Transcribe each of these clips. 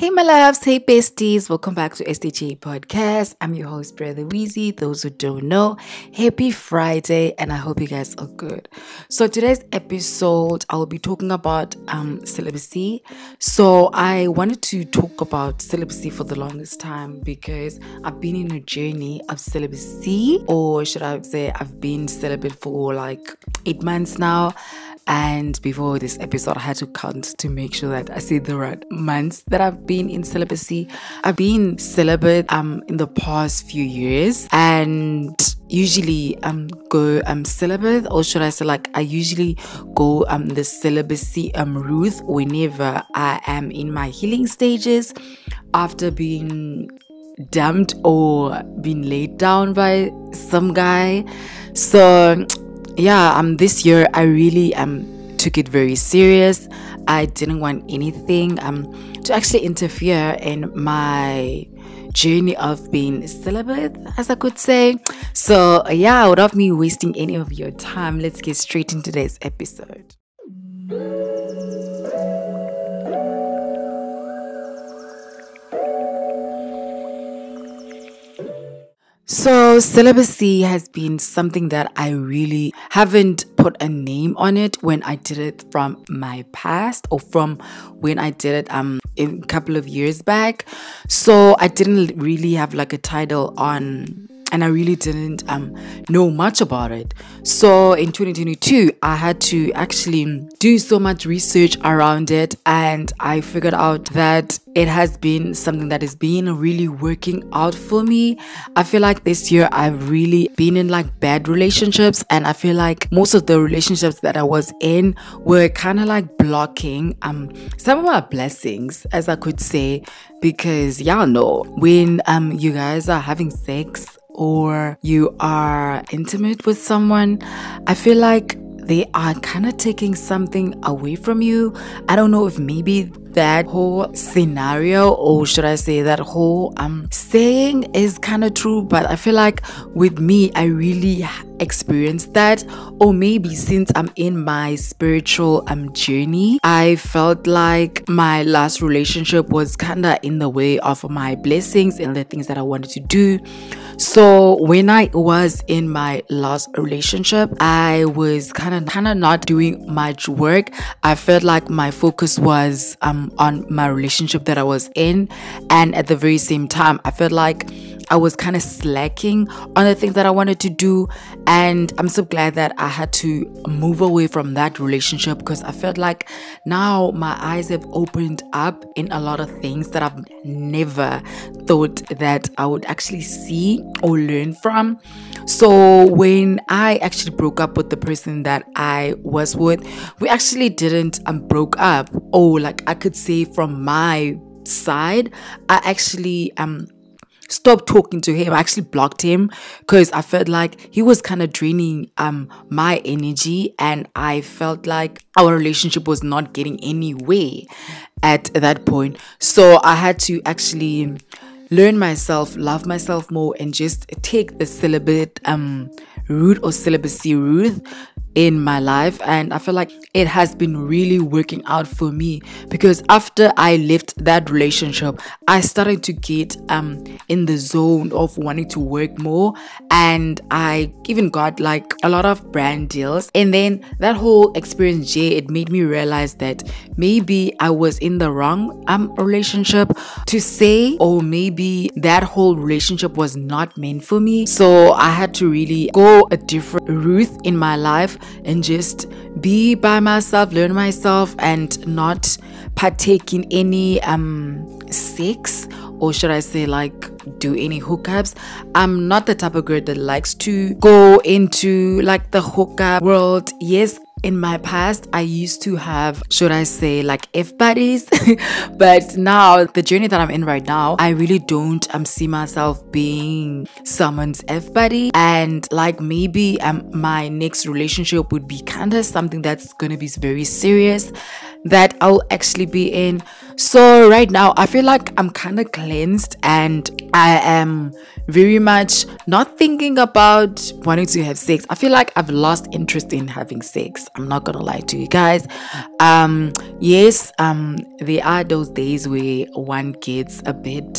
Hey, my loves. Hey, besties. Welcome back to SDJ Podcast. I'm your host, Brother Weezy. Those who don't know, happy Friday, and I hope you guys are good. So, today's episode, I'll be talking about um, celibacy. So, I wanted to talk about celibacy for the longest time because I've been in a journey of celibacy, or should I say, I've been celibate for like eight months now. And before this episode, I had to count to make sure that I see the right months that I've been in celibacy. I've been celibate um in the past few years, and usually um go um celibate, or should I say like I usually go um the celibacy um route whenever I am in my healing stages after being dumped or being laid down by some guy. So yeah, um, this year I really um took it very serious. I didn't want anything um to actually interfere in my journey of being celibate, as I could say. So yeah, without me wasting any of your time, let's get straight into today's episode. So, celibacy has been something that I really haven't put a name on it when I did it from my past or from when I did it um a couple of years back. So, I didn't really have like a title on and I really didn't um, know much about it. So in 2022, I had to actually do so much research around it, and I figured out that it has been something that has been really working out for me. I feel like this year I've really been in like bad relationships, and I feel like most of the relationships that I was in were kind of like blocking um some of my blessings, as I could say, because y'all know when um you guys are having sex or you are intimate with someone, I feel like they are kind of taking something away from you. I don't know if maybe that whole scenario or should I say that whole um saying is kind of true but I feel like with me I really experienced that or maybe since I'm in my spiritual um journey I felt like my last relationship was kind of in the way of my blessings and the things that I wanted to do so when I was in my last relationship, I was kind of kind of not doing much work. I felt like my focus was um on my relationship that I was in, and at the very same time, I felt like I was kind of slacking on the things that I wanted to do. And I'm so glad that I had to move away from that relationship because I felt like now my eyes have opened up in a lot of things that I've never thought that I would actually see or learn from. So when I actually broke up with the person that I was with, we actually didn't um, broke up. Oh, like I could say from my side, I actually um stopped talking to him. I actually blocked him because I felt like he was kind of draining um my energy and I felt like our relationship was not getting anywhere at that point. So I had to actually learn myself, love myself more and just take the celibate um route or celibacy route in my life and i feel like it has been really working out for me because after i left that relationship i started to get um in the zone of wanting to work more and i even got like a lot of brand deals. And then that whole experience jay it made me realize that maybe i was in the wrong um relationship to say or maybe that whole relationship was not meant for me. So i had to really go a different route in my life and just be by myself, learn myself, and not partake in any um sex or should I say like do any hookups. I'm not the type of girl that likes to go into like the hookup world. Yes, in my past i used to have should i say like f buddies. But now the journey that i'm in right now i really don't um see myself being someone's f buddy. And like maybe um my next relationship would be kind of something that's gonna be very serious that I'll actually be in. So right now I feel like I'm kind of cleansed and I am very much not thinking about wanting to have sex. I feel like I've lost interest in having sex. I'm not gonna lie to you guys. Um yes, um there are those days where one gets a bit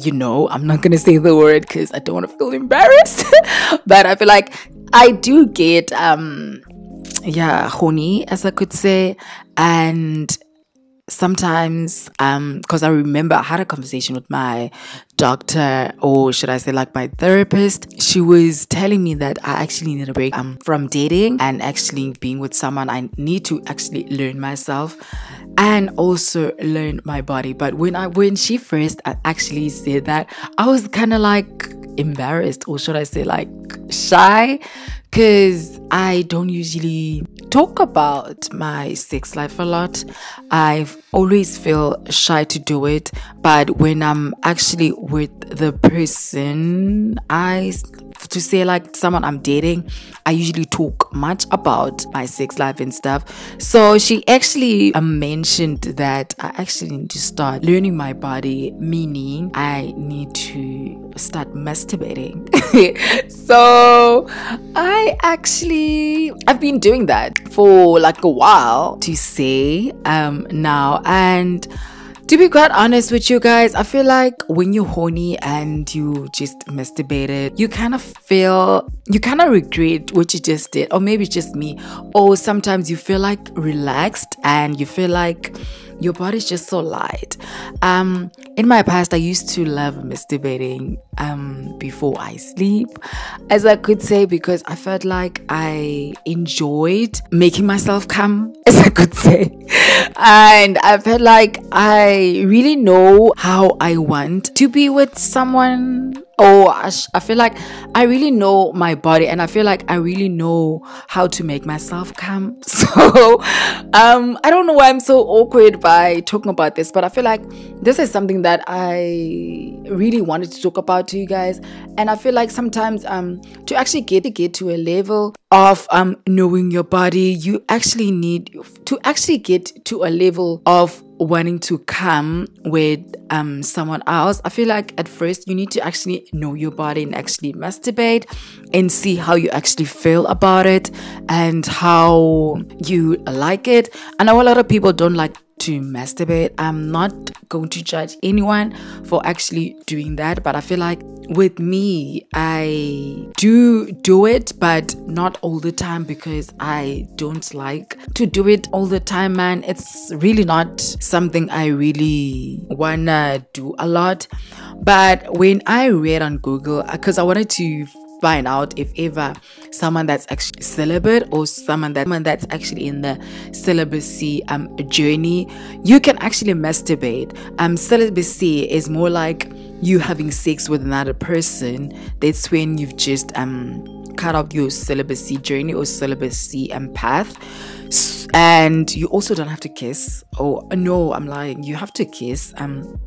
you know, I'm not gonna say the word because I don't want to feel embarrassed. but I feel like I do get um yeah, horny as I could say, and sometimes um because i remember i had a conversation with my doctor or should i say like my therapist. She was telling me that i actually need a break um, from dating and actually being with someone. I need to actually learn myself and also learn my body. But when i when she first actually said that i was kind of like embarrassed or should i say like shy because I don't usually talk about my sex life a lot. I always feel shy to do it, but when I'm actually with the person I to say like someone I'm dating, I usually talk much about my sex life and stuff. So she actually uh, mentioned that I actually need to start learning my body, meaning I need to start masturbating. so I actually I've been doing that for like a while to say um now and to be quite honest with you guys, I feel like when you're horny and you just masturbated, you kind of feel, you kind of regret what you just did. Or maybe it's just me. Or sometimes you feel like relaxed and you feel like your body's just so light. Um, in my past, I used to love masturbating um, before I sleep, as I could say, because I felt like I enjoyed making myself come, as I could say. And I felt like I really know how I want to be with someone. Oh I, sh- I feel like i really know my body and i feel like i really know how to make myself come so um i don't know why i'm so awkward by talking about this but i feel like this is something that i really wanted to talk about to you guys. And i feel like sometimes um to actually get to get to a level of um knowing your body you actually need to actually get to a level of wanting to come with um someone else i feel like at first you need to actually know your body and actually masturbate and see how you actually feel about it and how you like it. I know a lot of people don't like to masturbate. I'm not going to judge anyone for actually doing that, but I feel like with me, I do do it, but not all the time because I don't like to do it all the time, man. It's really not something I really wanna do a lot. But when I read on Google, because I wanted to find out if ever someone that's actually celibate or someone that someone that's actually in the celibacy um journey you can actually masturbate. Um celibacy is more like you having sex with another person. That's when you've just um cut off your celibacy journey or celibacy um path. And you also don't have to kiss. Oh no i'm lying. You have to kiss um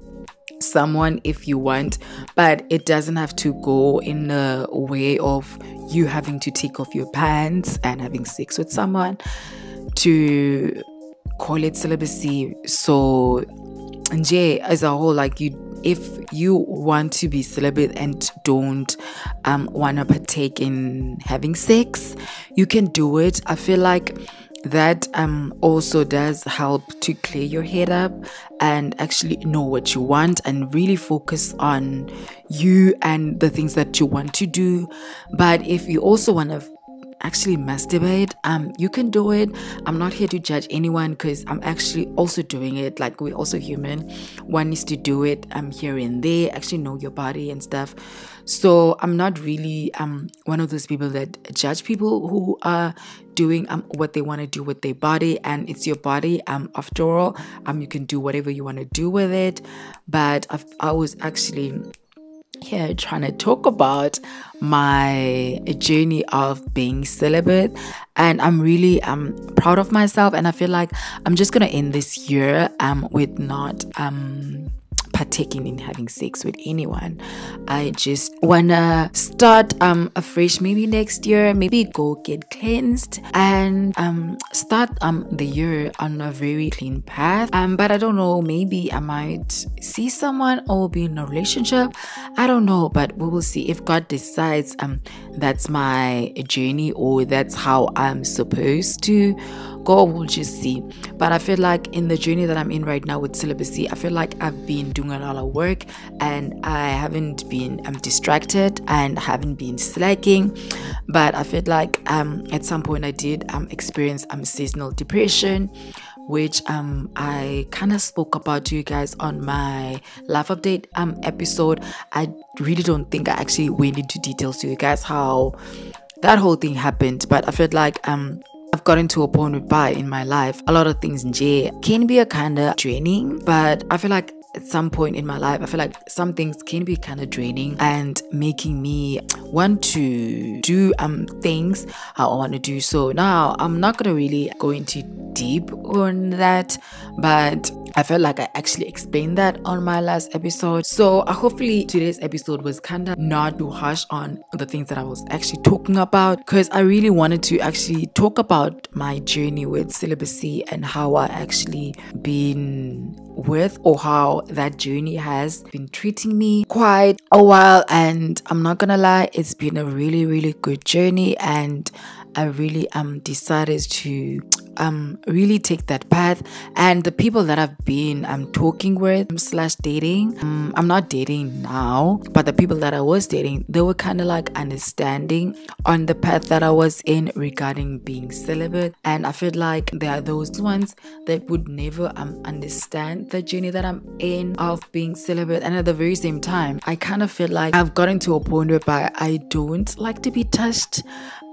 someone if you want, but it doesn't have to go in a way of you having to take off your pants and having sex with someone to call it celibacy. So, and yeah, as a whole, like you, if you want to be celibate and don't um, want to partake in having sex, you can do it. I feel like that um, also does help to clear your head up and actually know what you want and really focus on you and the things that you want to do. But if you also want to actually masturbate um you can do it. I'm not here to judge anyone because i'm actually also doing it. Like we're also human. One needs to do it um here and there actually know your body and stuff. So i'm not really um one of those people that judge people who are doing um what they want to do with their body. And it's your body um after all. Um you can do whatever you want to do with it. But I've, i was actually here trying to talk about my journey of being celibate. And I'm really um proud of myself. And I feel like I'm just gonna end this year um with not um partaking in having sex with anyone. I just wanna start um afresh maybe next year, maybe go get cleansed and um start um the year on a very clean path. Um but I don't know, maybe I might see someone or be in a relationship. I don't know, but we will see if God decides um that's my journey or that's how I'm supposed to go we'll just see but i feel like in the journey that i'm in right now with celibacy i feel like i've been doing a lot of work and i haven't been i'm distracted and haven't been slacking but i feel like um at some point i did um experience um seasonal depression which um I kind of spoke about to you guys on my life update um episode. I really don't think I actually went into details to you guys how that whole thing happened, but I felt like um I've gotten to a point with by in my life. A lot of things in J can be a kind of draining, but I feel like at some point in my life, I feel like some things can be kind of draining and making me want to do um things I want to do. So now I'm not gonna really go into deep on that, but I felt like I actually explained that on my last episode. So uh, hopefully today's episode was kind of not too harsh on the things that I was actually talking about because I really wanted to actually talk about my journey with celibacy and how I actually been with or how that journey has been treating me quite a while and I'm not gonna lie it's been a really really good journey and I really um decided to um really take that path. And the people that I've been um talking with slash dating um, I'm not dating now but the people that I was dating they were kind of like understanding on the path that I was in regarding being celibate. And I feel like there are those ones that would never um understand the journey that I'm in of being celibate. And at the very same time I kind of feel like I've gotten to a point where I don't like to be touched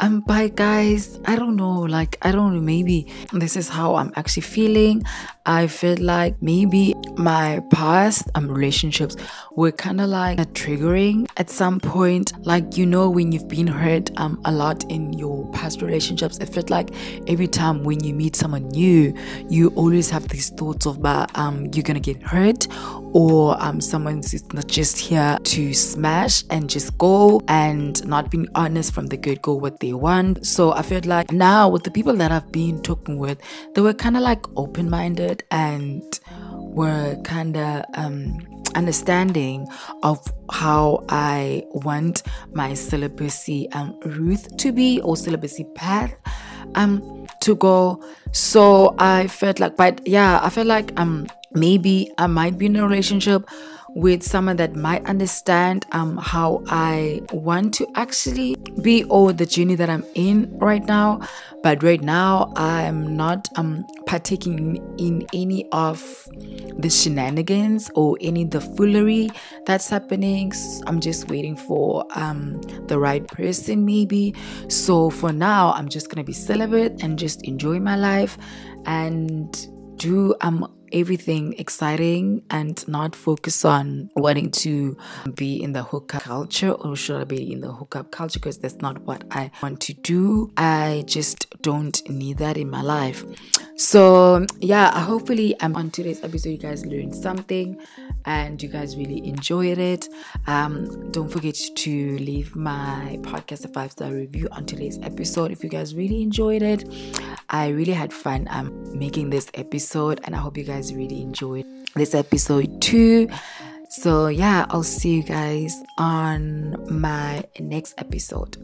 um by guys. I don't know like I don't know maybe this is how I'm actually feeling. I feel like maybe my past um, relationships were kind of like triggering at some point. Like, you know, when you've been hurt um, a lot in your past relationships, it felt like every time when you meet someone new, you always have these thoughts of, but um, you're gonna get hurt or um, someone's not just here to smash and just go and not being honest from the get go what they want. So I felt like now with the people that I've been talking with, they were kind of like open minded and were kind of um, understanding of how I want my celibacy um, Ruth to be or celibacy path um to go. So I felt like, but yeah, I felt like um maybe I might be in a relationship with someone that might understand um, how I want to actually be or the journey that I'm in right now. But right now, I'm not um, partaking in any of the shenanigans or any of the foolery that's happening. I'm just waiting for um, the right person, maybe. So for now, I'm just gonna be celibate and just enjoy my life and do um everything exciting and not focus on wanting to be in the hookup culture or should I be in the hookup culture because that's not what I want to do. I just don't need that in my life. So yeah, hopefully I'm on today's episode you guys learned something and you guys really enjoyed it. Um, don't forget to leave my podcast a five star review on today's episode if you guys really enjoyed it. I really had fun um making this episode and I hope you guys really enjoyed this episode too. So yeah, I'll see you guys on my next episode.